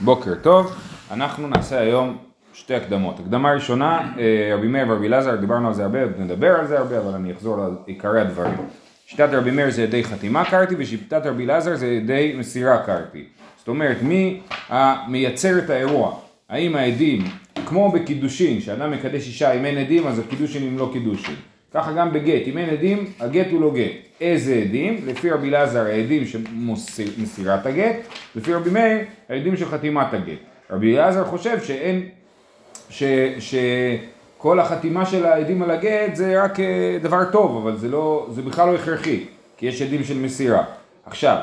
בוקר טוב, אנחנו נעשה היום שתי הקדמות. הקדמה ראשונה, אה, רבי מאיר ורבי אלעזר, דיברנו על זה הרבה, נדבר על זה הרבה, אבל אני אחזור על עיקרי הדברים. שיטת רבי מאיר זה ידי חתימה קרתי, ושיטת רבי אלעזר זה ידי מסירה קרתי. זאת אומרת, מי המייצר את האירוע? האם העדים, כמו בקידושין, שאדם מקדש אישה אם אין עדים, אז הקידושין הם לא קידושין. ככה גם בגט, אם אין עדים, הגט הוא לא גט. איזה עדים? לפי רבי אלעזר העדים של מסירת הגט, לפי רבי מאיר העדים של חתימת הגט. רבי אלעזר חושב שאין, ש, שכל החתימה של העדים על הגט זה רק אה, דבר טוב, אבל זה, לא, זה בכלל לא הכרחי, כי יש עדים של מסירה. עכשיו,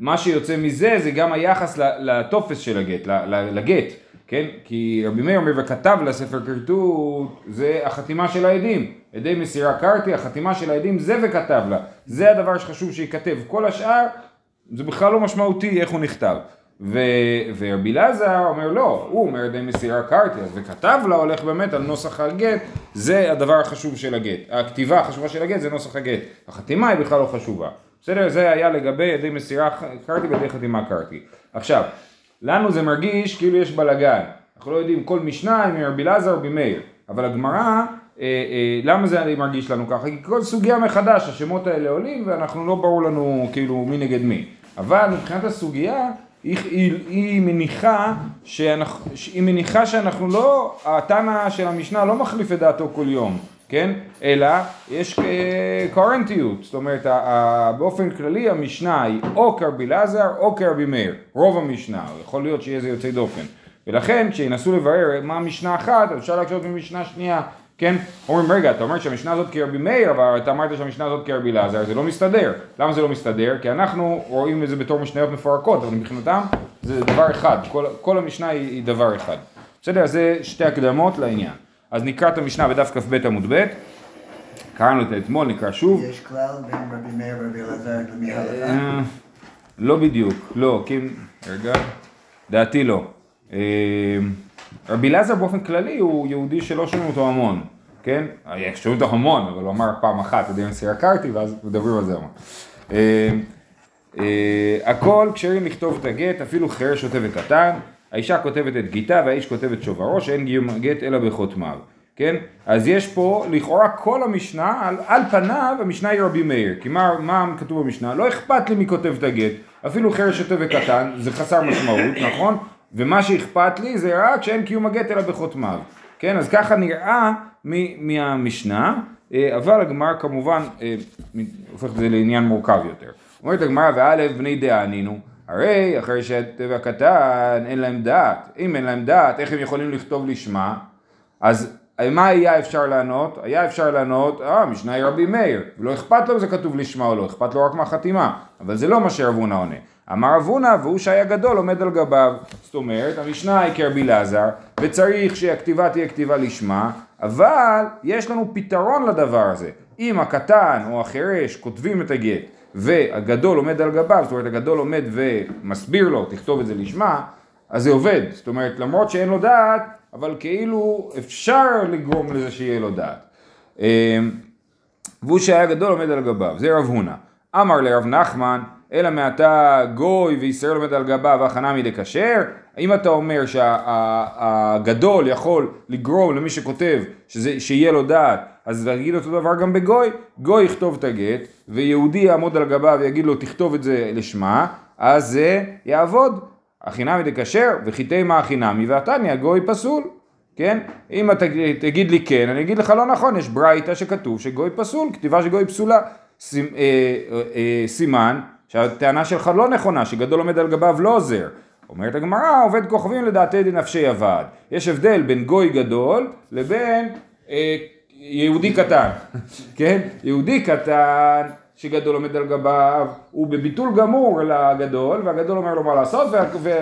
מה שיוצא מזה זה גם היחס לטופס של הגט, לגט. כן? כי רבי מאיר אומר וכתב לספר כרטוט זה החתימה של העדים, עדי מסירה קרתי, החתימה של העדים זה וכתב לה, זה הדבר שחשוב שייכתב, כל השאר זה בכלל לא משמעותי איך הוא נכתב. ו... ורבי אלעזר אומר לא, הוא אומר עדי מסירה קרתי, וכתב לה הולך באמת על נוסח הגט, זה הדבר החשוב של הגט, הכתיבה החשובה של הגט זה נוסח הגט, החתימה היא בכלל לא חשובה, בסדר? זה היה לגבי עדי מסירה קרתי ועדי חתימה קרתי. עכשיו לנו זה מרגיש כאילו יש בלאגן. אנחנו לא יודעים כל משנה אם רבי אלעזר או במאיר. אבל הגמרא, אה, אה, למה זה מרגיש לנו ככה? כי כל סוגיה מחדש, השמות האלה עולים ואנחנו לא ברור לנו כאילו מי נגד מי. אבל מבחינת הסוגיה, היא, היא, היא, מניחה שאנחנו, היא מניחה שאנחנו לא, התנא של המשנה לא מחליף את דעתו כל יום. כן? אלא יש קוהרנטיות, זאת אומרת באופן כללי המשנה היא או כרבי אלעזר או כרבי מאיר, רוב המשנה, יכול להיות שיהיה איזה יוצא דופן. ולכן כשינסו לברר מה משנה אחת, אפשר להקשות ממשנה שנייה, כן? אומרים רגע, אתה אומר שהמשנה הזאת כרבי מאיר, אבל אתה אמרת שהמשנה הזאת כרבי אלעזר, זה לא מסתדר. למה זה לא מסתדר? כי אנחנו רואים את זה בתור משניות מפורקות, אבל מבחינתם זה דבר אחד, כל, כל המשנה היא, היא דבר אחד. בסדר? זה שתי הקדמות לעניין. אז נקרא את המשנה בדף כ"ב עמוד ב', קראנו את זה אתמול, נקרא שוב. יש כלל בין רבי מאיר ורבי אלעזר למי הלכה? אה, לא בדיוק, לא, כי... רגע, דעתי לא. אה, רבי אלעזר באופן כללי הוא יהודי שלא שומעים אותו המון, כן? אה, שומעים אותו המון, אבל הוא אמר פעם אחת, אתה יודע, מסירה קרתי, ואז מדברים על זה המון. הכל כשרים לכתוב את הגט, אפילו חרש שוטה וקטן. האישה כותבת את גיתה והאיש כותב את שוברו שאין גיום גט אלא בחותמיו, כן? אז יש פה לכאורה כל המשנה, על, על פניו המשנה היא רבי מאיר, כי מה, מה כתוב במשנה? לא אכפת לי מי כותב את הגט, אפילו חרש שוטה וקטן, זה חסר משמעות, נכון? ומה שאכפת לי זה רק שאין קיום הגט אלא בחותמיו, כן? אז ככה נראה מהמשנה, אה, אבל הגמרא כמובן אה, הופכת את זה לעניין מורכב יותר. אומרת הגמרא וא' בני דענינו הרי אחרי שהטבע קטן אין להם דעת, אם אין להם דעת איך הם יכולים לכתוב לשמה, אז מה היה אפשר לענות? היה אפשר לענות, אה, משנה היא רבי מאיר, ולא אכפת לו אם זה כתוב לשמה או לא, אכפת לו רק מהחתימה, אבל זה לא מה שרבונה עונה. אמר אבונה, והוא שהיה גדול עומד על גביו. זאת אומרת, המשנה היא כרבי אלעזר, וצריך שהכתיבה תהיה כתיבה לשמה, אבל יש לנו פתרון לדבר הזה. אם הקטן או החירש כותבים את הגט, והגדול עומד על גביו, זאת אומרת הגדול עומד ומסביר לו, תכתוב את זה לשמה, אז זה עובד. זאת אומרת, למרות שאין לו דעת, אבל כאילו אפשר לגרום לזה שיהיה לו דעת. אמ, והוא שהיה גדול עומד על גביו, זה רב הונא. אמר לרב נחמן, אלא מעתה גוי וישראל עומד על גביו הכנה דכשר, האם אתה אומר שהגדול יכול לגרום למי שכותב שזה, שיהיה לו דעת, אז תגיד אותו דבר גם בגוי, גוי יכתוב את הגט, ויהודי יעמוד על גביו ויגיד לו תכתוב את זה לשמה, אז זה יעבוד. החינמי דכשר וחיטי מה החינמי והתניא גוי פסול. כן? אם אתה תגיד לי כן, אני אגיד לך לא נכון, יש ברייתא שכתוב שגוי פסול, כתיבה שגוי פסולה. אה, אה, סימן שהטענה שלך לא נכונה, שגדול עומד על גביו לא עוזר. אומרת הגמרא, עובד כוכבים לדעתי דנפשי הוועד. יש הבדל בין גוי גדול לבין אה, יהודי קטן, כן? יהודי קטן שגדול עומד על גביו, הוא בביטול גמור לגדול, והגדול אומר לו מה לעשות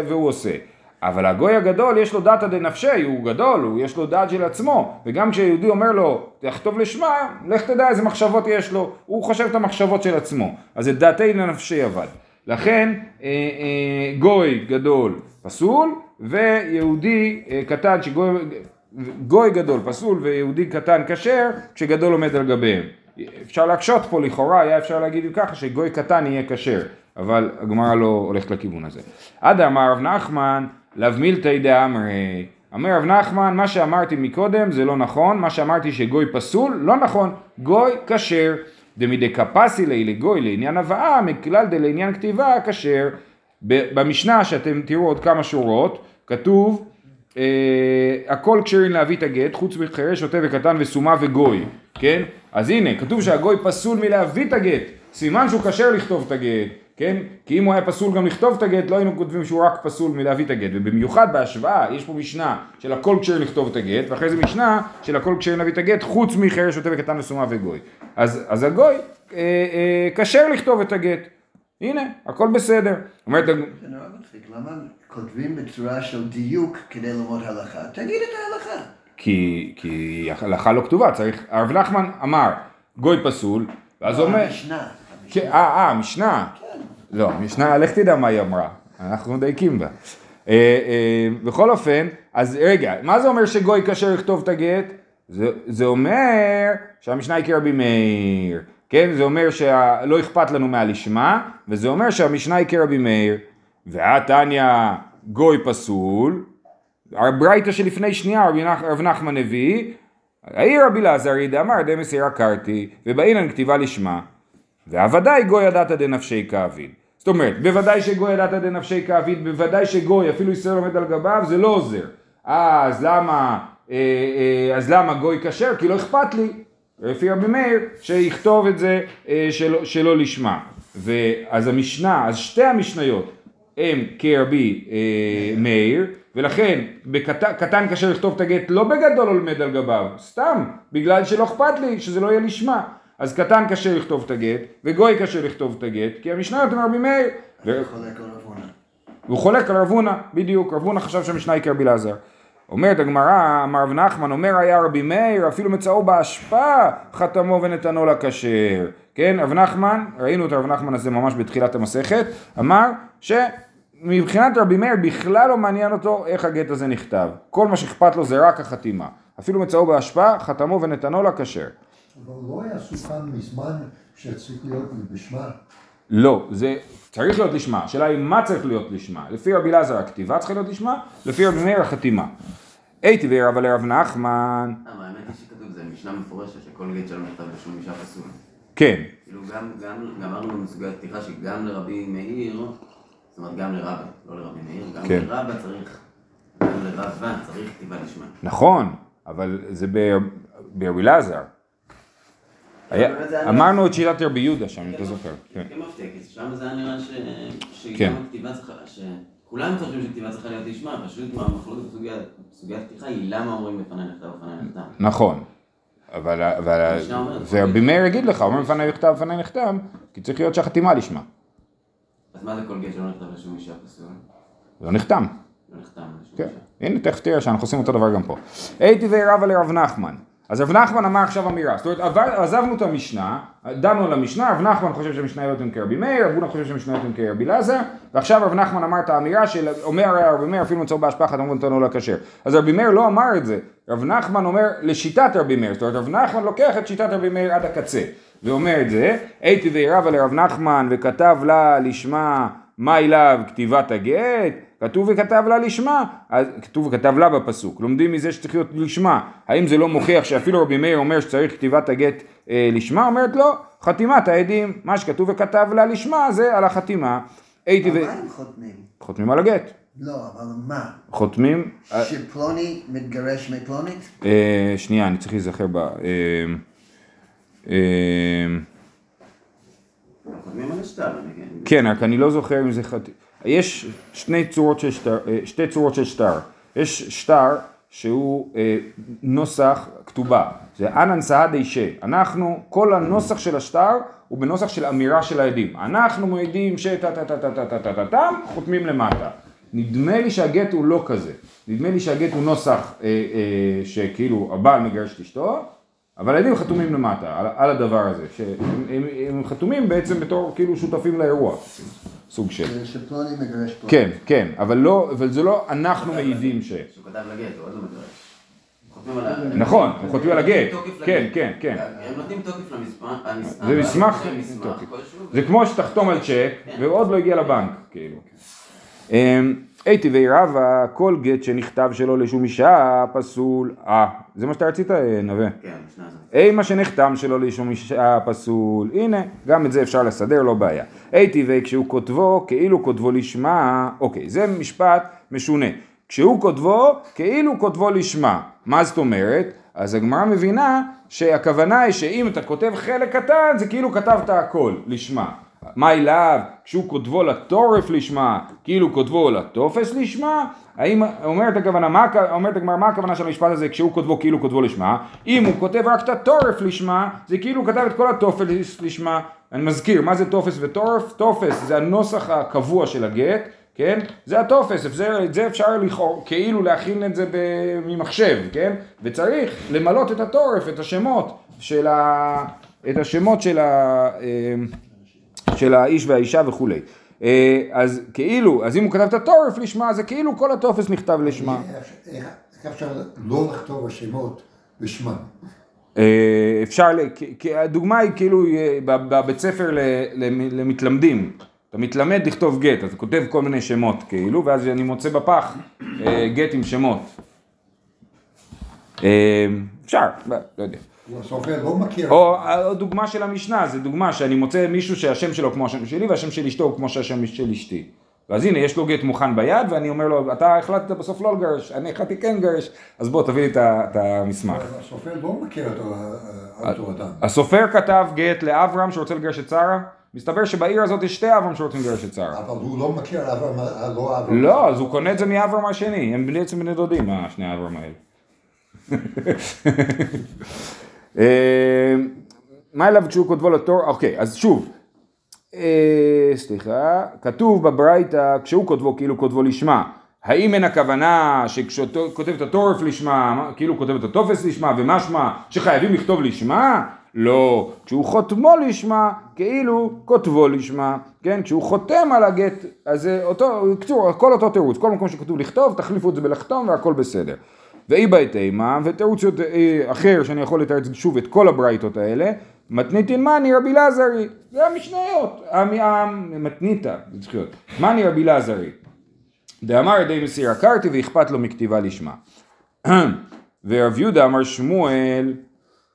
והוא עושה. אבל הגוי הגדול יש לו דתא דנפשי, הוא גדול, הוא יש לו דעת של עצמו, וגם כשיהודי אומר לו, תכתוב לשמה, לך תדע איזה מחשבות יש לו, הוא חושב את המחשבות של עצמו, אז זה דעתי לנפשי עבד. לכן אה, אה, גוי גדול פסול, ויהודי אה, קטן, שגוי, גוי גדול פסול ויהודי קטן כשר, כשגדול עומד על גביהם. אפשר להקשות פה לכאורה, היה אפשר להגיד ככה שגוי קטן יהיה כשר. אבל הגמרא לא הולכת לכיוון הזה. עד אמר רב נחמן, לאו מילתא דאמרי. אומר רב נחמן, מה שאמרתי מקודם זה לא נכון, מה שאמרתי שגוי פסול, לא נכון, גוי כשר. דמידי קפסי לי לגוי לעניין הבאה, מכלל דלעניין כתיבה כשר. במשנה שאתם תראו עוד כמה שורות, כתוב אה, הכל כשרים להביא את הגט, חוץ מחרש, שוטה וקטן וסומה וגוי, כן? אז הנה, כתוב שהגוי פסול מלהביא את הגט, סימן שהוא כשר לכתוב את הגט, כן? כי אם הוא היה פסול גם לכתוב את הגט, לא היינו כותבים שהוא רק פסול מלהביא את הגט, ובמיוחד בהשוואה, יש פה משנה של הכל כשרים לכתוב את הגט, ואחרי זה משנה של הכל כשרים להביא את הגט, חוץ מחרש, שוטה וקטן וסומה וגוי. אז, אז הגוי אה, אה, כשר לכתוב את הגט. הנה, הכל בסדר. אומרת... זה נורא מצחיק, למה כותבים בצורה של דיוק כדי ללמוד הלכה? תגיד את ההלכה. כי, כי הלכה לא כתובה, צריך... הרב נחמן אמר, גוי פסול, ואז לא, אומר... המשנה. כן, אה, אה, המשנה. לא, המשנה, לך תדע מה היא אמרה. אנחנו מדייקים בה. אה, אה, בכל אופן, אז רגע, מה זה אומר שגוי כשר לכתוב את הגט? זה, אומר שהמשנה היא כרבי מאיר. כן, זה אומר שלא אכפת לנו מהלשמה, וזה אומר שהמשנה היא כרבי מאיר. והתניא גוי פסול, הברייתא שלפני שנייה רב נחמן הביא, העיר רבי לעזרי דאמר דמסירה קרתי, ובאילן כתיבה לשמה, והוודאי גוי ידעת דנפשי כאביד. זאת אומרת, בוודאי שגוי ידעת דנפשי כאביד, בוודאי שגוי, אפילו ישראל עומד על גביו, זה לא עוזר. אז למה, אה, אה, אז למה גוי כשר? כי לא אכפת לי. לפי רבי מאיר, שיכתוב את זה אה, שלא, שלא לשמה. ואז המשנה, אז שתי המשניות הם כרבי אה, מאיר, ולכן בקטן קשה לכתוב את הגט לא בגדול עומד על גביו, סתם, בגלל שלא אכפת לי שזה לא יהיה לשמה. אז קטן קשה לכתוב את הגט, וגוי קשה לכתוב את הגט, כי המשניות הם רבי מאיר. אתה חולק על רב הונא. והוא חולק על רב הונא, בדיוק, רב הונא חשב שהמשנה היא כרבי אלעזר. אומרת הגמרא, אמר רב נחמן, אומר היה רבי מאיר, אפילו מצאו באשפה, חתמו ונתנו לכשר. כן, רב נחמן, ראינו את רב נחמן הזה ממש בתחילת המסכת, אמר שמבחינת רבי מאיר בכלל לא מעניין אותו איך הגט הזה נכתב. כל מה שאכפת לו זה רק החתימה. אפילו מצאו באשפה, חתמו ונתנו לכשר. לא היה מזמן שצריך להיות בשמה. לא, זה צריך להיות לשמה, השאלה היא מה צריך להיות לשמה, לפי רבי אלעזר הכתיבה צריכה להיות לשמה, לפי רבי מאיר החתימה. הייתי ואיר אבל לרב נחמן, אבל האמת היא שכתוב, זה משנה מפורשת שכל גט שלא נכתב בשום אישה פסול. כן, כאילו גם, אמרנו בסוגיית פתיחה שגם לרבי מאיר, זאת אומרת גם לרבה, לא לרבי מאיר, גם כן. לרבה צריך, גם לרבה צריך כתיבה לשמה. נכון, אבל זה ברבי אלעזר. היה- באמת זה היה אמרנו את שיטת רבי יהודה שם, אם אתה זוכר. כן. כן מפתיע, כי שם זה היה נראה ש... כן. שגם הכתיבה צריכה, שכולם חושבים שכתיבה צריכה להיות פשוט מה המחלוקת בסוגיית סוגיית פתיחה היא למה אומרים בפניי נכתב בפניי נכתב. נכון, אבל ורבי מאיר יגיד לך, אומר בפניי נכתב, בפניי נכתב, כי צריך להיות שהחתימה לשמה. אז מה זה כל גט שלא נכתב בשום אישה פסול? לא נחתם. לא נחתם בשום כן, אישה. הנה תכף תראה שאנחנו עושים אותו דבר גם פה. הייתי ורבה לרב נחמן. אז רב נחמן אמר עכשיו אמירה, זאת אומרת עבר- עזבנו את המשנה, דנו על המשנה, רב נחמן חושב שהמשניות הן כרבי מאיר, רב הונא חושב שהמשניות הן כרבי אלעזר, ועכשיו רב נחמן אמר את האמירה של אומר רבי מאיר אפילו מצאו בהשפעה חתמו ונתנו לכשר. אז רבי מאיר לא אמר את זה, רב נחמן אומר לשיטת רבי מאיר, זאת אומרת רב נחמן לוקח את שיטת רבי מאיר עד הקצה, ואומר את זה, הייתי וירבה לרב נחמן וכתב לה לשמה מה אליו כתיבת הגט, כתוב וכתב לה לשמה, אז כתוב וכתב לה בפסוק, לומדים מזה שצריך להיות לשמה, האם זה לא מוכיח שאפילו רבי מאיר אומר שצריך כתיבת הגט אה, לשמה, אומרת לא, חתימת העדים, מה שכתוב וכתב לה לשמה זה על החתימה, הייתי ו... אבל מה הם חותמים? חותמים על הגט, לא, אבל מה? חותמים, אה, שפלוני מתגרש מפלונית? אה, שנייה אני צריך להיזכר ב... אה, אה, חותמים על השטר, אני כן. כן, רק אני לא זוכר אם זה חתימה. יש שני צורות של שטר, אה, שתי צורות של שטר. יש שטר שהוא אה, נוסח כתובה. זה אנן סהדי ש. אנחנו, כל הנוסח של השטר הוא בנוסח של אמירה של העדים. אנחנו מעידים שטה טה טה טה טה טה טה טה טה חותמים למטה. נדמה לי שהגט הוא לא כזה. נדמה לי שהגט הוא נוסח אה, אה, שכאילו הבעל מגרש את אשתו, אבל העדים חתומים למטה, על, על הדבר הזה, שהם הם, הם חתומים בעצם בתור כאילו שותפים לאירוע, סוג של. זה שפלוני מגרש פלונית. כן, כן, אבל לא, אבל זה לא אנחנו מעידים ש... שהוא כתב לגט, הוא עוד לא מגרש. נכון, הם חותמים על הגט, כן. כן, כן. הם נותנים תוקף למסמך, זה מסמך זה כמו שתחתום על צ'ק, והוא עוד לא הגיע לבנק, כאילו. טבעי רבא, כל גט שנכתב שלא לשום אישה, פסול. אה, זה מה שאתה רצית, אה, נווה? כן, הזאת. אי מה שנחתם שלא לשום אישה פסול, הנה, גם את זה אפשר לסדר, לא בעיה. אי טבעי כשהוא כותבו, כאילו כותבו לשמה, אוקיי, זה משפט משונה. כשהוא כותבו, כאילו כותבו לשמה. מה זאת אומרת? אז הגמרא מבינה שהכוונה היא שאם אתה כותב חלק קטן, זה כאילו כתבת הכל, לשמה. מעליו? כשהוא כותבו לתורף לשמה, כאילו כותבו לטופס לשמה? האם, אומרת הכוונה, מה, אומרת הגמרא, מה הכוונה של המשפט הזה כשהוא כותבו כאילו כותבו לשמה? אם הוא כותב רק את התורף לשמה, זה כאילו הוא כתב את כל הטופס לשמה. אני מזכיר, מה זה טופס ותורף? טופס זה הנוסח הקבוע של הגט, כן? זה הטופס, זה, את זה אפשר לכאור, כאילו להכין את זה ממחשב, כן? וצריך למלות את הטורף, את השמות של ה... את השמות של ה... של האיש והאישה וכולי. אה, אז כאילו, אז אם הוא כתב את הטורף לשמה, זה כאילו כל הטופס נכתב לשמה. איך איך אפשר לא לכתוב השמות בשמם? אה, אפשר, הדוגמה היא כאילו אה, בבית ספר למתלמדים. אתה מתלמד לכתוב גט, אתה כותב כל מיני שמות כאילו, ואז אני מוצא בפח אה, גט עם שמות. אה, אפשר, לא יודע. הסופר לא מכיר. או או דוגמה של המשנה, זה דוגמה שאני מוצא מישהו שהשם שלו כמו השם שלי והשם של אשתו הוא כמו שהשם של אשתי. ואז הנה, יש לו גט מוכן ביד, ואני אומר לו, אתה החלטת בסוף לא לגרש, אני החלטתי כן לגרש, אז בוא תביא לי את המסמך. הסופר לא מכיר אותו, אה, אותו אדם. הסופר כתב גט לאברהם שרוצה לגרש את שרה, מסתבר שבעיר הזאת יש שתי אברהם שרוצים לגרש את שרה. אבל הוא לא מכיר אברהם, אה, לא אברהם. לא, אז הוא קונה את זה מאברהם השני, הם בעצם בני דודים, השני האברהם האלה. אה, מה אליו כשהוא כותבו לתור, אוקיי, אז שוב, אה, סליחה, כתוב בברייתא, כשהוא כותבו כאילו כותבו לשמה, האם אין הכוונה שכשהוא כותב את התורף לשמה, מה- כאילו כותב את הטופס לשמה, ומשמע שחייבים לכתוב לשמה? לא, כשהוא חותמו לשמה, כאילו כותבו לשמה, כן? כשהוא חותם על הגט, אז זה אותו, בקיצור, הכל אותו תירוץ, כל מקום שכתוב לכתוב, תחליפו את זה בלחתום והכל בסדר. ואי בית אימה, ותירוץ אה, אחר שאני יכול לתרץ שוב את כל הברייתות האלה, מתניתין מאני רבי לזרי, זה המשניות, המ- המ- מתניתא, זה צריך להיות, מאני רבי לזרי, דאמר ידי מסיר הכרתי ואכפת לו מכתיבה לשמה. ורב יהודה אמר שמואל,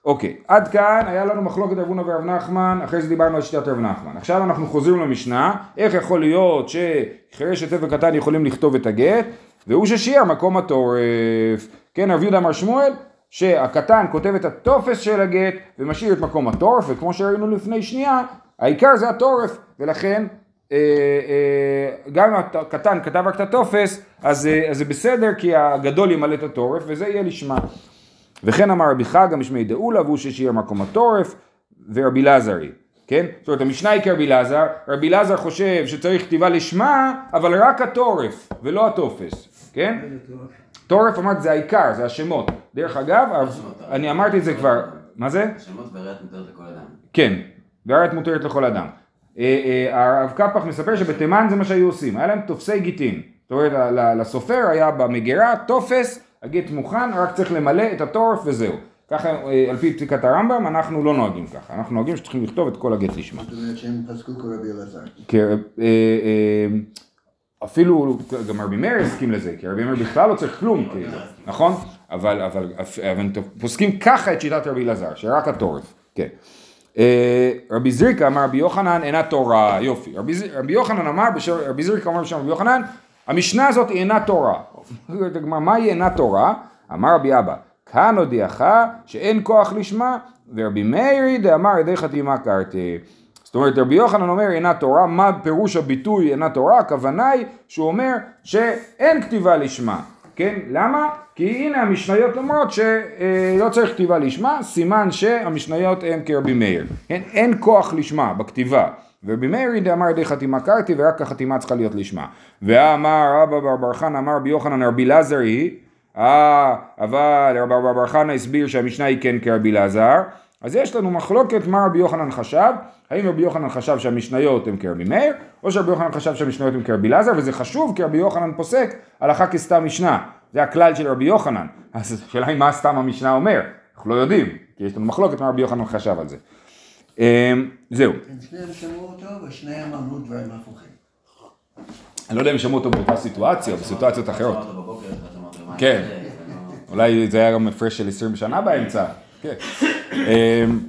אוקיי, עד כאן היה לנו מחלוקת רב הונא ורב נחמן, אחרי זה דיברנו על שיטת רב נחמן. עכשיו אנחנו חוזרים למשנה, איך יכול להיות שחירש היטב וקטן יכולים לכתוב את הגט, והוא ששיער מקום התורף. כן, רב יהודה אמר שמואל, שהקטן כותב את הטופס של הגט ומשאיר את מקום התורף, וכמו שראינו לפני שנייה, העיקר זה התורף, ולכן אה, אה, גם אם הקטן כתב רק את הטופס, אז, אה, אז זה בסדר, כי הגדול ימלא את התורף, וזה יהיה לשמה. וכן אמר רבי חגא משמי דאולה והוא ששיער מקום התורף ורבי לזרי, כן? זאת אומרת המשנה היא כרבי לזר, רבי לזר חושב שצריך כתיבה לשמה אבל רק התורף ולא הטופס, כן? תורף אמרת זה העיקר, זה השמות. דרך אגב, אני אמרתי את זה כבר, מה זה? שמות וריאת מותרת לכל אדם. כן, והארץ מותרת לכל אדם. אה, אה, הרב קפח מספר שבתימן זה מה שהיו עושים, היה להם תופסי גיטין. זאת אומרת, לסופר היה במגירה טופס, הגט מוכן, רק צריך למלא את התורף וזהו. ככה, אה, על פי פסיקת הרמב"ם, אנחנו לא נוהגים ככה. אנחנו נוהגים שצריכים לכתוב את כל הגט לשמה. זאת אומרת שהם פסקו כרבי אלעזר. אפילו גם רבי מאיר הסכים לזה, כי רבי מאיר בכלל לא צריך כלום, כאילו, נכון? אבל, אבל, אבל פוסקים ככה את שיטת רבי אלעזר, שרק התורף, כן. אה, רבי זריקה אמר רבי יוחנן אינה תורה, יופי. רבי, רבי יוחנן אמר, בשם, רבי זריקה אמר בשם רבי יוחנן, המשנה הזאת אינה תורה. מה היא אינה תורה? אמר רבי אבא, כאן הודיעך שאין כוח לשמה, ורבי מאירי דאמר ידי חתימה קרתי. זאת אומרת רבי יוחנן אומר אינה תורה, מה פירוש הביטוי אינה תורה? הכוונה היא שהוא אומר שאין כתיבה לשמה, כן? למה? כי הנה המשניות אומרות שלא צריך כתיבה לשמה, סימן שהמשניות הן כרבי מאיר, כן? אין כוח לשמה בכתיבה. ורבי מאיר דאמר ידי חתימה קרתי ורק החתימה צריכה להיות לשמה. ואמר רבא בר בר חנא אמר רבי יוחנן רבי לזר היא, אה, אבל רבי בר בר חנא הסביר שהמשנה היא כן כרבי לזר, אז יש לנו מחלוקת מה רבי יוחנן חשב, האם רבי יוחנן חשב שהמשניות הן כרבי מאיר, או שרבי יוחנן חשב שהמשניות הן כרבי לזר, וזה חשוב כי רבי יוחנן פוסק הלכה כסתם משנה, זה הכלל של רבי יוחנן, אז השאלה היא מה סתם המשנה אומר, אנחנו לא יודעים, כי יש לנו מחלוקת מה רבי יוחנן חשב על זה. אמ, זהו, הם שניהם שמעו אותו ושניהם אמרו דברים הפוכים. אני לא יודע אם שמעו אותו באותה סיטואציה או בסיטואציות אחרות. כן. אולי זה היה גם הפרש של 20 שנה באמצע. כן. אמ,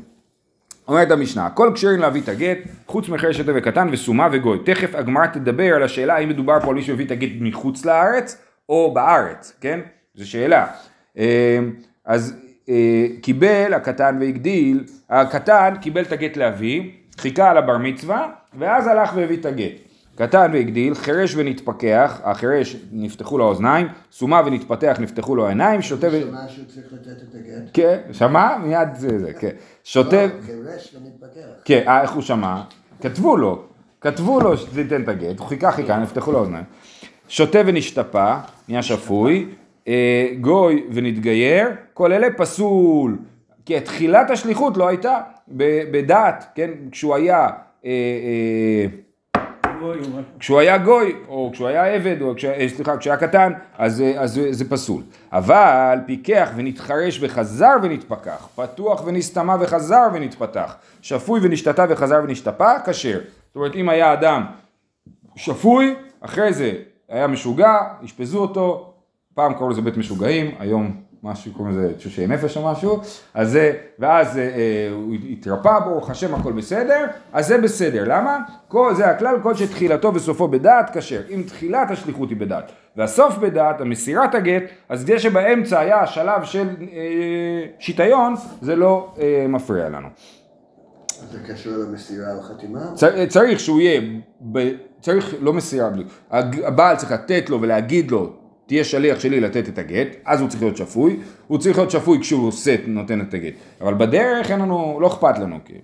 אומרת המשנה, כל כשרים להביא את הגט, חוץ מחר שוטה וקטן וסומה וגוי. תכף הגמרא תדבר על השאלה האם מדובר פה על מישהו שהביא את הגט מחוץ לארץ או בארץ, כן? זו שאלה. אמ, אז אה, קיבל הקטן והגדיל, הקטן קיבל את הגט לאביו, חיכה על הבר מצווה, ואז הלך והביא את הגט. קטן והגדיל, חירש ונתפכח, החירש נפתחו לו האוזניים, סומה ונתפתח נפתחו לו העיניים, שותה ו... שמע שהוא צריך לתת את הגט? כן, שמע? מיד זה, זה, כן. שותה... לא, חירש ומתפכח. כן, אה, איך הוא שמע? כתבו לו, כתבו לו שתיתן את הגט, הוא חיכה חיכה, נפתחו לו האוזניים. שותה ונשתפע, נהיה שפוי, אה, גוי ונתגייר, כל אלה פסול. כי תחילת השליחות לא הייתה ב- בדת, כן, כשהוא היה, אה, אה, כשהוא היה גוי, או כשהוא היה עבד, או כש, אה, סליחה, כשהיה קטן, אז, אה, אז זה- זה פסול. אבל פיקח ונתחרש וחזר ונתפכח, פתוח ונסתמה וחזר ונתפתח, שפוי ונשתתה וחזר ונשתפע, כשר. זאת אומרת, אם היה אדם שפוי, אחרי זה היה משוגע, אשפזו אותו, פעם קראו לזה בית משוגעים, היום משהו קוראים לזה תשושי נפש או משהו, אז זה, ואז אה, אה, הוא התרפא, ברוך השם הכל בסדר, אז זה בסדר, למה? כל, זה הכלל, כל שתחילתו וסופו בדעת כשר, אם תחילת השליחות היא בדעת, והסוף בדעת, המסירת הגט, אז זה שבאמצע היה השלב של אה, שיטיון, זה לא אה, מפריע לנו. זה קשור למסירה או חתימה? צר- צריך שהוא יהיה, ב, צריך, לא מסירה הבעל צריך לתת לו ולהגיד לו, תהיה שליח שלי לתת את הגט, אז הוא צריך להיות שפוי, הוא צריך להיות שפוי כשהוא עושה, נותן את הגט, אבל בדרך אין לנו, לא אכפת לנו כאילו.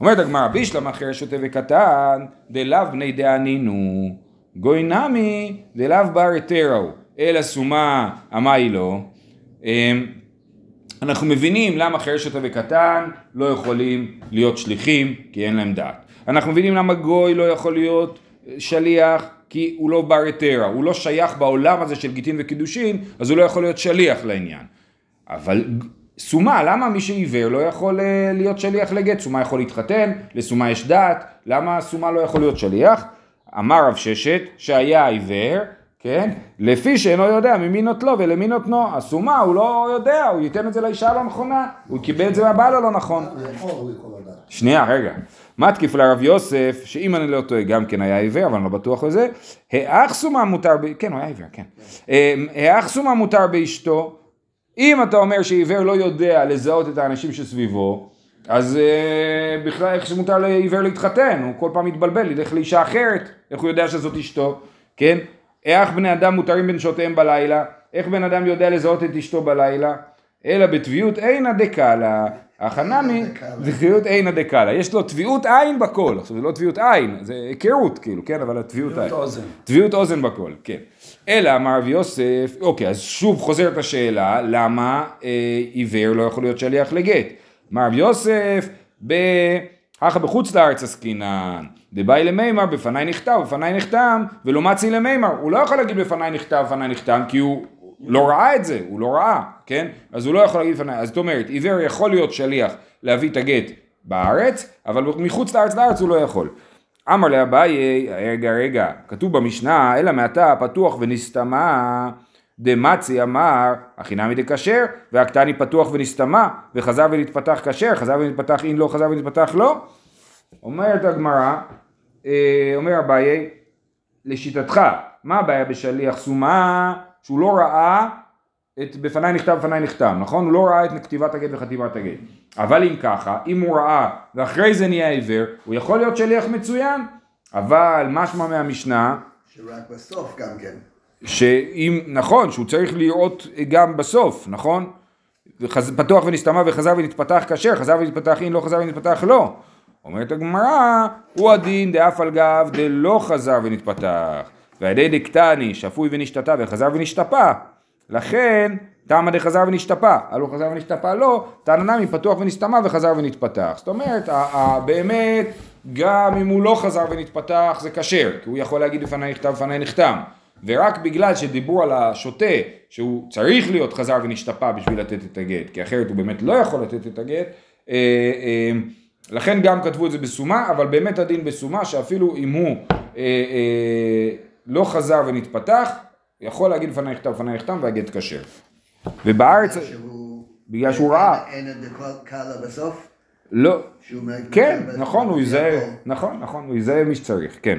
אומרת הגמרא, בישלם אחר שוטה וקטן, דלאו בני דענינו, גוי נמי, דלאו בר היתראו, אלא סומה עמי לו. אמ, אנחנו מבינים למה חירש שוטה וקטן לא יכולים להיות שליחים כי אין להם דעת. אנחנו מבינים למה גוי לא יכול להיות שליח כי הוא לא בר היתרה, הוא לא שייך בעולם הזה של גיטין וקידושין, אז הוא לא יכול להיות שליח לעניין. אבל סומה, למה מי שעיוור לא יכול אה, להיות שליח לגט? סומה יכול להתחתן, לסומה יש דעת, למה סומה לא יכול להיות שליח? אמר רב ששת שהיה עיוור, כן? לפי שאינו יודע ממי נוטלו ולמי נותנו. הסומה הוא לא יודע, הוא ייתן את זה לאישה הלא נכונה, הוא קיבל את זה מהבעל הלא נכון. שנייה, רגע. מתקיף לרב יוסף, שאם אני לא טועה גם כן היה עיוור, אבל אני לא בטוח בזה, האח סומה מותר, ב... כן, הוא היה עיוור, כן. אמ, האח סומה מותר באשתו, אם אתה אומר שעיוור לא יודע לזהות את האנשים שסביבו, אז אה, בכלל איך שמותר לעיוור להתחתן, הוא כל פעם מתבלבל, ילך לאישה אחרת, איך הוא יודע שזאת אשתו, כן? איך בני אדם מותרים בנשותיהם בלילה, איך בן אדם יודע לזהות את אשתו בלילה, אלא בטביעות אינה דקאלה, החנמי, טביעות אינה דקאלה, יש לו טביעות עין בכל, עכשיו זה לא טביעות עין, זה היכרות כאילו, כן, אבל הטביעות עין. אוזן. טביעות אוזן בכל, כן. אלא אמר רב יוסף, אוקיי, אז שוב חוזרת השאלה, למה אה, עיוור לא יכול להיות שליח לגט? אמר רב יוסף, בהכה בחוץ לארץ עסקינן, דבאי למימר, בפניי נכתב, בפניי נחתם, ולא מצי למימר, הוא לא יכול להגיד בפניי נכתב, בפניי נחתם, כי הוא לא ראה את זה, הוא לא ראה, כן? אז הוא לא יכול להגיד בפניי, אז זאת אומרת, עיוור יכול להיות שליח להביא את הגט בארץ, אבל מחוץ לארץ לארץ הוא לא יכול. אמר לאביי, רגע רגע, כתוב במשנה, אלא מעתה פתוח ונסתמה, דמצי אמר, החינמי דכשר, והקטני פתוח ונסתמה, וחזר ונתפתח כשר, חזר ונתפתח אין לא, חזר ונתפתח לא. אומרת הגמרא, אה, אומר אביי, לשיטתך, מה הבעיה בשליח סומה שהוא לא ראה את בפניי נכתב בפניי נחתם, נכון? הוא לא ראה את כתיבת הגט וחתימת הגט. אבל אם ככה, אם הוא ראה ואחרי זה נהיה עיוור, הוא יכול להיות שליח מצוין. אבל משמע מהמשנה, שרק בסוף גם כן. שאם, נכון, שהוא צריך לראות גם בסוף, נכון? וחז, פתוח ונסתמה וחזר ונתפתח כשר, חזר ונתפתח אין, לא חזר ונתפתח לא. אומרת הגמרא, הוא הדין דאף על גב דלא חזר ונתפתח. והידי דקטני שפוי ונשתתה וחזר ונשתפע. לכן, תמא דחזר ונשתפע, הלא חזר ונשתפע לא, תנא נמי פתוח ונסתמה וחזר ונתפתח. זאת אומרת, באמת, גם אם הוא לא חזר ונתפתח זה כשר, כי הוא יכול להגיד בפניי נכתב בפניי נחתם. ורק בגלל שדיברו על השוטה, שהוא צריך להיות חזר ונשתפע בשביל לתת את הגט, כי אחרת הוא באמת לא יכול לתת את הגט, אה, אה, לכן גם כתבו את זה בסומה, אבל באמת הדין בסומה, שאפילו אם הוא אה, אה, לא חזר ונתפתח, יכול להגיד לפניי נכתב לפניי נחתם והגט כשר. ובארץ. בגלל שהוא ראה, אין את קלה בסוף? לא, כן, נכון, הוא יזהה. נכון, נכון, הוא יזהה מי שצריך, כן.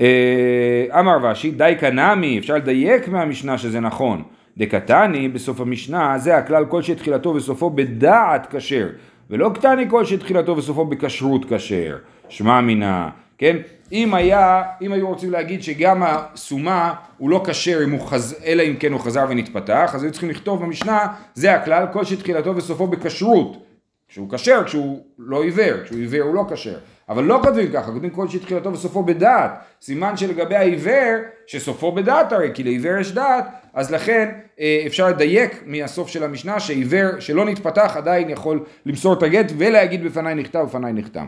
אה, אמר רש"י, די קנמי, אפשר לדייק מהמשנה שזה נכון. דקתני, בסוף המשנה, זה הכלל כל שתחילתו וסופו בדעת כשר, ולא קטני כל שתחילתו וסופו בכשרות כשר. שמע מינה, כן? אם היה, אם היו רוצים להגיד שגם הסומה הוא לא כשר חז... אלא אם כן הוא חזר ונתפתח, אז היו צריכים לכתוב במשנה, זה הכלל כל שתחילתו וסופו בכשרות. כשהוא כשר, כשהוא לא עיוור, כשהוא עיוור הוא לא כשר. אבל לא כותבים ככה, כותבים כל שתחילתו וסופו בדעת. סימן שלגבי העיוור, שסופו בדעת הרי, כי לעיוור יש דעת, אז לכן אה, אפשר לדייק מהסוף של המשנה שעיוור שלא נתפתח עדיין יכול למסור את הגט ולהגיד בפניי נכתב בפניי נחתם.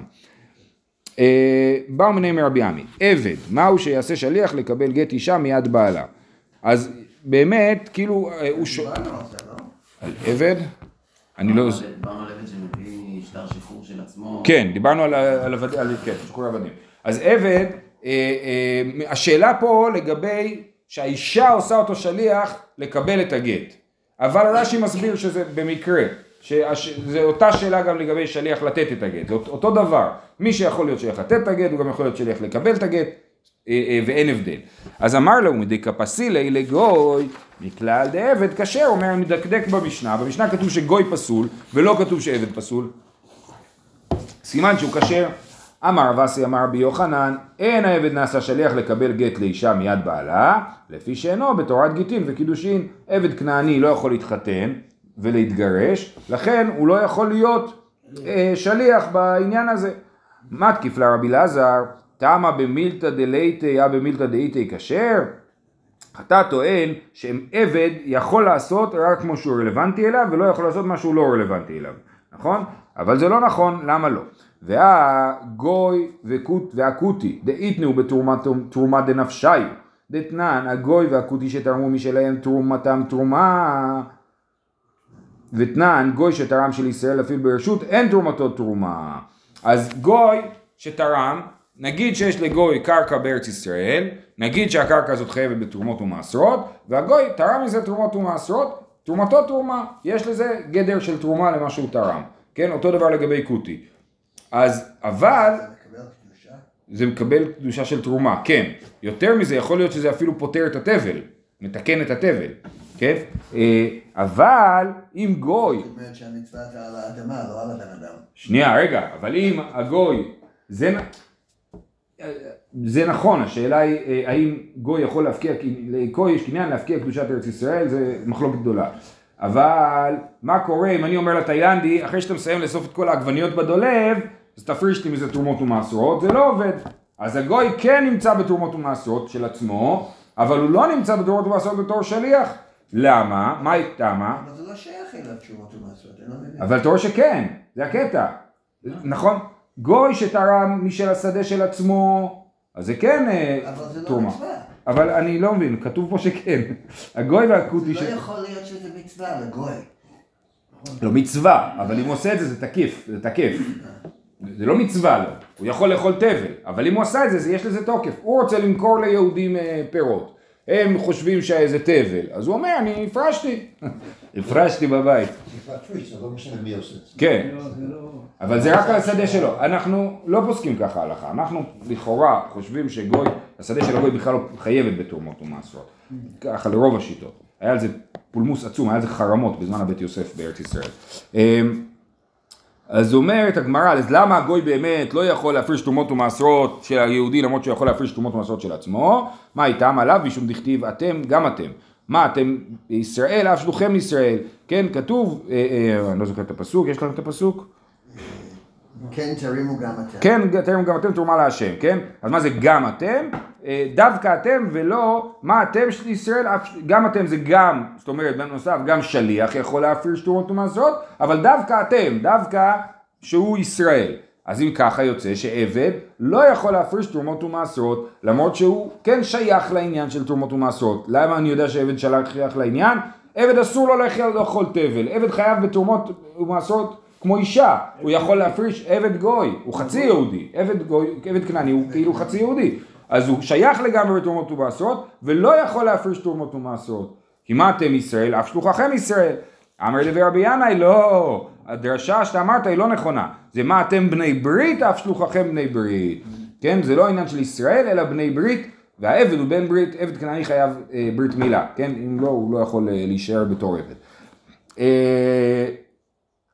אה, באו מני מרבי עמי, עבד, מהו שיעשה שליח לקבל גט אישה מיד בעלה. אז באמת, כאילו, אה, הוא ש... דיברנו על זה, לא? על עבד? אני לא... דיברנו על עבד שמביא שטר שחרור של עצמו. כן, דיברנו על, על עבדים, על, כן, שחרור עבדים. אז עבד, אה, אה, השאלה פה לגבי שהאישה עושה אותו שליח לקבל את הגט. אבל רש"י מסביר שזה במקרה, שזה אותה שאלה גם לגבי שליח לתת את הגט, זה אות- אותו דבר. מי שיכול להיות שליח לתת את הגט, הוא גם יכול להיות שליח לקבל את הגט, אה, אה, ואין הבדל. אז אמר לו, מדקפסילי לגוי, מכלל דעבד כשר, אומר, מדקדק במשנה, במשנה כתוב שגוי פסול, ולא כתוב שעבד פסול. סימן שהוא כשר. אמר אסי אמר רבי יוחנן, אין העבד נעשה שליח לקבל גט לאישה מיד בעלה, לפי שאינו בתורת גיטין וקידושין. עבד כנעני לא יכול להתחתן ולהתגרש, לכן הוא לא יכול להיות אה, שליח בעניין הזה. מתקיף לה רבי אלעזר, תמה במילתא דלייטי, אה במילתא דאיתי כשר? אתה טוען שעבד יכול לעשות רק כמו שהוא רלוונטי אליו ולא יכול לעשות מה שהוא לא רלוונטי אליו, נכון? אבל זה לא נכון, למה לא? והגוי וכות- והכותי דאיתנו בתרומה דנפשי דתנן הגוי והכותי שתרמו משלהם תרומתם תרומה ותנן גוי שתרם של ישראל אפילו ברשות אין תרומתו תרומה. אז גוי שתרם נגיד שיש לגוי קרקע בארץ ישראל נגיד שהקרקע הזאת חייבת בתרומות ומעשרות והגוי תרם מזה תרומות ומעשרות תרומתו תרומה. יש לזה גדר של תרומה למה שהוא תרם. כן אותו דבר לגבי כותי אז אבל? זה מקבל קדושה של תרומה, כן. יותר מזה, יכול להיות שזה אפילו פותר את התבל, מתקן את התבל, כן? אה, אבל אם גוי, זאת אומרת שהמצווה זה על האדמה, לא על הבן אדם. שנייה, רגע, אבל אם הגוי, זה, נכון, השאלה היא אה, האם גוי יכול להפקיע, לגוי יש קניין להפקיע קדושת ארץ ישראל, זה מחלוקת גדולה. אבל מה קורה אם אני אומר לתאילנדי, אחרי שאתה מסיים לאסוף את כל העגבניות בדולב, אז תפריש לי מזה תרומות ומעשרות, זה לא עובד. אז הגוי כן נמצא בתרומות ומעשרות של עצמו, אבל הוא לא נמצא בתרומות ומעשרות בתור שליח. למה? מה איתמה? אבל זה לא שייך אליו תשובות ומעשרות, אני לא מבין. אבל אתה רואה שכן, זה הקטע, נכון? גוי שתרם משל השדה של עצמו, אז זה כן אה, אבל זה לא תרומה. מצווה. אבל אני לא מבין, כתוב פה שכן. הגוי והכותי זה. לא יכול להיות שזה מצווה לגוי. לא מצווה, אבל אם הוא עושה את זה, זה תקיף, זה תקף. זה לא מצווה לו, הוא יכול לאכול תבל, אבל אם הוא עשה את זה, זה יש לזה תוקף. הוא רוצה למכור ליהודים אה, פירות. הם חושבים שזה תבל, אז הוא אומר, אני הפרשתי. הפרשתי בבית. לא משנה מי עושה את זה. כן. אבל זה רק על השדה שלו. אנחנו לא פוסקים ככה הלכה. אנחנו לכאורה חושבים שגוי, השדה של הגוי בכלל לא חייבת בתרומות ומעשרות. ככה לרוב השיטות. היה על זה פולמוס עצום, היה על זה חרמות בזמן הבית יוסף בארץ ישראל. אז אומרת הגמרא, אז למה הגוי באמת לא יכול להפריש תרומות ומעשרות של היהודי למרות שהוא יכול להפריש תרומות ומעשרות של עצמו? מה איתם עליו משום דכתיב אתם גם אתם. מה אתם ישראל אף שלוחם ישראל, כן כתוב, אה, אה, אני לא זוכר את הפסוק, יש לכם את הפסוק? כן תרימו גם אתם. כן, אתם גם אתם תרומה להשם, כן? אז מה זה גם אתם? אה, דווקא אתם ולא מה אתם של ישראל, גם אתם זה גם, זאת אומרת בנוסף גם שליח יכול להפריש תרומות ומעשרות, אבל דווקא אתם, דווקא שהוא ישראל. אז אם ככה יוצא שעבד לא יכול להפריש תרומות ומעשרות, למרות שהוא כן שייך לעניין של תרומות ומעשרות. למה אני יודע שעבד שייך לעניין? עבד אסור לו לאכול תבל, עבד חייב בתרומות ומעשרות כמו אישה, הוא יכול להפריש עבד גוי, הוא חצי יהודי, עבד גוי, עבד כנעני הוא כאילו חצי יהודי, אז הוא שייך לגמרי בתרומות ומעשרות, ולא יכול להפריש תרומות ומעשרות. כי מה אתם ישראל? אף שלוחכם ישראל. אמר לוי רבי ינאי, לא, הדרשה שאתה אמרת היא לא נכונה. זה מה אתם בני ברית, אף שלוחכם בני ברית. כן, זה לא עניין של ישראל, אלא בני ברית, והעבד הוא בן ברית, עבד כנעני חייב אה, ברית מילה, כן? אם לא, הוא לא יכול אה, להישאר בתור עבד. אה,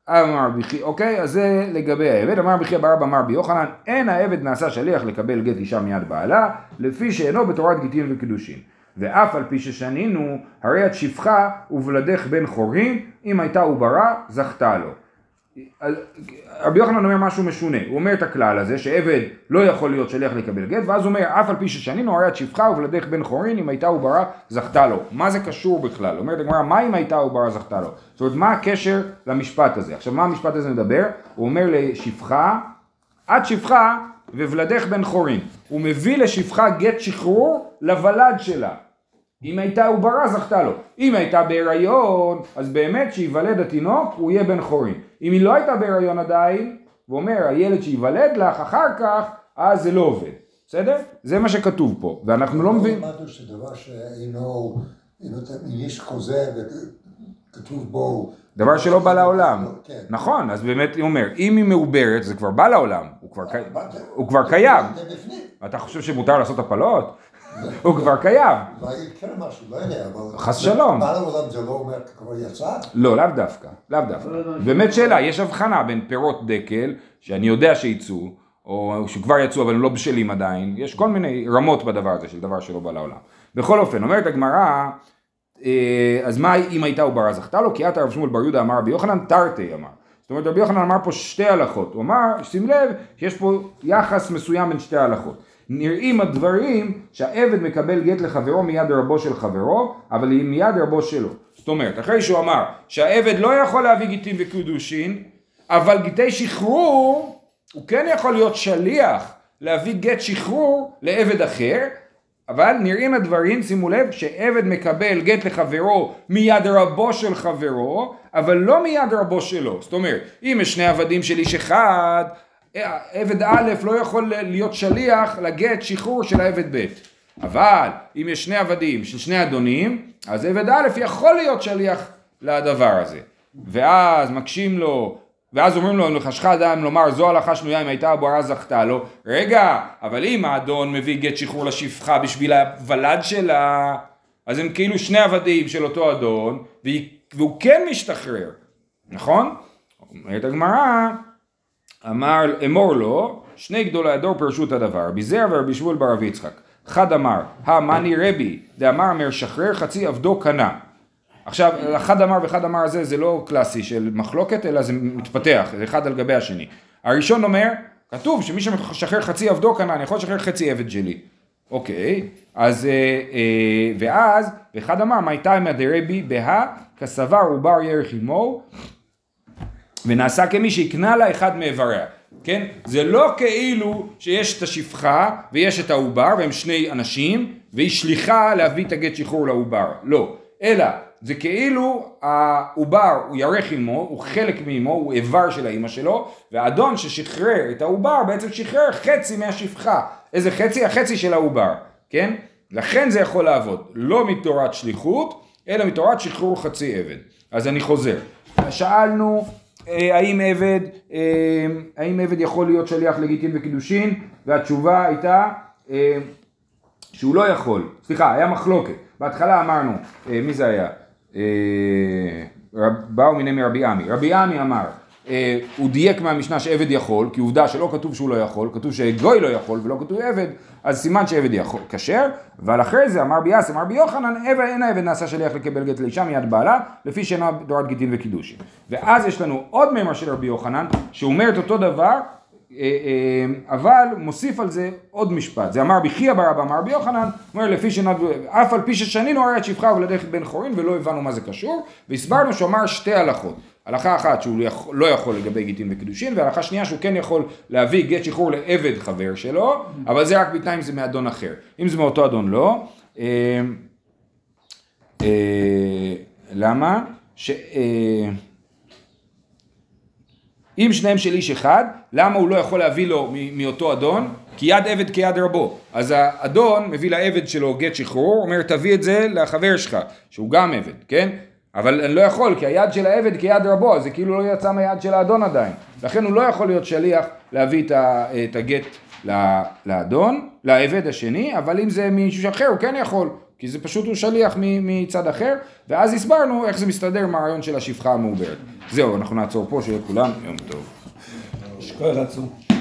אמר בכי, אוקיי, אז זה לגבי העבד, אמר בכי אבר אמר בי יוחנן, אין העבד נעשה שליח לקבל גט אישה מיד בעלה, לפי שאינו בתורת גיטין וקידושין. ואף על פי ששנינו, הרי את שפחה ובלדך בן חורים, אם הייתה עוברה, זכתה לו. רבי יוחנן אומר משהו משונה, הוא אומר את הכלל הזה שעבד לא יכול להיות שליח לקבל גט ואז הוא אומר אף על פי ששנינו הרי את שפחה ובלדך בן חורין אם הייתה עוברה זכתה לו מה זה קשור בכלל? אומרת הגמרא מה אם הייתה עוברה זכתה לו? זאת אומרת מה הקשר למשפט הזה? עכשיו מה המשפט הזה מדבר? הוא אומר לשפחה את שפחה ובלדך בן חורין הוא מביא לשפחה גט שחרור לוולד שלה אם הייתה עוברה זכתה לו. אם הייתה בהיריון, אז באמת שייוולד התינוק הוא יהיה בן חורין. אם היא לא הייתה בהיריון עדיין, הוא אומר הילד שייוולד לך אחר כך, אז זה לא עובד. בסדר? זה מה שכתוב פה, ואנחנו לא מבינים. למדנו שדבר שאינו, אינו- אם יש חוזה וכתוב בו... דבר שלא בא לעולם. כן. נכון, אז באמת הוא אומר, אם היא מעוברת זה כבר בא לעולם, הוא כבר כבר קיים. אתה חושב שמותר לעשות הפלות? הוא כבר קיים. אולי יקרה משהו, לא יודע, אבל... חס שלום. בעל העולם זה לא אומר כבר יצא? לא, לאו דווקא, לאו דווקא. באמת שאלה, יש הבחנה בין פירות דקל, שאני יודע שיצאו, או שכבר יצאו אבל הם לא בשלים עדיין, יש כל מיני רמות בדבר הזה של דבר שלא בא לעולם. בכל אופן, אומרת הגמרא, אה, אז מה אם הייתה עוברה זכתה לו? כי עתה רב שמואל בר יהודה אמר רבי יוחנן תרתי אמר. זאת אומרת רבי יוחנן אמר פה שתי הלכות, הוא אמר, שים לב שיש פה יחס מסוים בין שתי ההלכות. נראים הדברים שהעבד מקבל גט לחברו מיד רבו של חברו, אבל היא מיד רבו שלו. זאת אומרת, אחרי שהוא אמר שהעבד לא יכול להביא גיטין וקידושין, אבל גיטי שחרור, הוא כן יכול להיות שליח להביא גט שחרור לעבד אחר, אבל נראים הדברים, שימו לב, שעבד מקבל גט לחברו מיד רבו של חברו, אבל לא מיד רבו שלו. זאת אומרת, אם יש שני עבדים של איש אחד, עבד א' לא יכול להיות שליח לגט שחרור של העבד ב'. אבל אם יש שני עבדים של שני אדונים, אז עבד א' יכול להיות שליח לדבר הזה. ואז מקשים לו, ואז אומרים לו, חשכה אדם לומר, זו הלכה שנויה אם הייתה הבוהרה זכתה לו. רגע, אבל אם האדון מביא גט שחרור לשפחה בשביל הוולד שלה, אז הם כאילו שני עבדים של אותו אדון, והוא כן משתחרר, נכון? אומרת הגמרא, אמר אמור לו, שני גדולי הדור פירשו את הדבר, רבי זרע ורבי שמואל בר רבי יצחק. אחד אמר, המאני רבי, דאמר אמר שחרר חצי עבדו קנה. עכשיו, אחד אמר ואחד אמר הזה זה לא קלאסי של מחלוקת, אלא זה מתפתח, זה אחד על גבי השני. הראשון אומר, כתוב שמי שמשחרר חצי עבדו קנה, אני יכול לשחרר חצי עבד שלי. אוקיי, אז, אה, אה, ואז, ואחד אמר, מי תימא דרבי בהא, כסבר עובר ירך עמו, ונעשה כמי שהקנה לה אחד מאיבריה, כן? זה לא כאילו שיש את השפחה ויש את העובר והם שני אנשים והיא שליחה להביא את הגט שחרור לעובר, לא, אלא זה כאילו העובר הוא ירך עמו, הוא חלק מאמו, הוא איבר של האימא שלו והאדון ששחרר את העובר בעצם שחרר חצי מהשפחה, איזה חצי? החצי של העובר, כן? לכן זה יכול לעבוד, לא מתורת שליחות אלא מתורת שחרור חצי עבד. אז אני חוזר, שאלנו האם עבד, אה, האם עבד יכול להיות שליח לגיטין וקידושין? והתשובה הייתה אה, שהוא לא יכול. סליחה, היה מחלוקת. בהתחלה אמרנו, אה, מי זה היה? אה, באו מיני מרבי עמי. רבי עמי אמר, אה, הוא דייק מהמשנה שעבד יכול, כי עובדה שלא כתוב שהוא לא יכול, כתוב שגוי לא יכול ולא כתוב עבד, אז סימן שעבד יכול, כשר, אבל אחרי זה אמר ביאס, אמר בי יוחנן, עבד, אין העבד נעשה שליח לקבל גט לאישה מיד בעלה, לפי שאינה תורת גיטין וקידושין. ואז יש לנו עוד מימר של רבי יוחנן, שהוא אומר את אותו דבר, אה, אה, אבל מוסיף על זה עוד משפט, זה אמר בחייא ברבא אמר רבי יוחנן, אומר לפי שנת, אף על פי ששנינו הרי את שפחה ולדך בן חורין ולא הבנו מה זה קשור, והסברנו שהוא אמר שתי הלכות, הלכה אחת שהוא יכול- לא יכול לגבי גיטין וקידושין, והלכה שנייה שהוא כן יכול להביא גט שחרור לעבד חבר שלו, אבל זה רק בתנאי אם זה מאדון אחר, אם זה מאותו אדון לא, אה, אה, למה? ש... אה, אם שניהם של איש אחד, למה הוא לא יכול להביא לו מאותו אדון? כי יד עבד כיד רבו. אז האדון מביא לעבד שלו גט שחרור, אומר תביא את זה לחבר שלך, שהוא גם עבד, כן? אבל אני לא יכול, כי היד של העבד כיד רבו, זה כאילו לא יצא מהיד של האדון עדיין. לכן הוא לא יכול להיות שליח להביא את את הגט לאדון, לעבד השני, אבל אם זה מישהו אחר הוא כן יכול, כי זה פשוט הוא שליח מצד אחר, ואז הסברנו איך זה מסתדר עם הרעיון של השפחה המעוברת. זהו, אנחנו נעצור פה, שיהיה לכולם יום טוב. כוח עצום.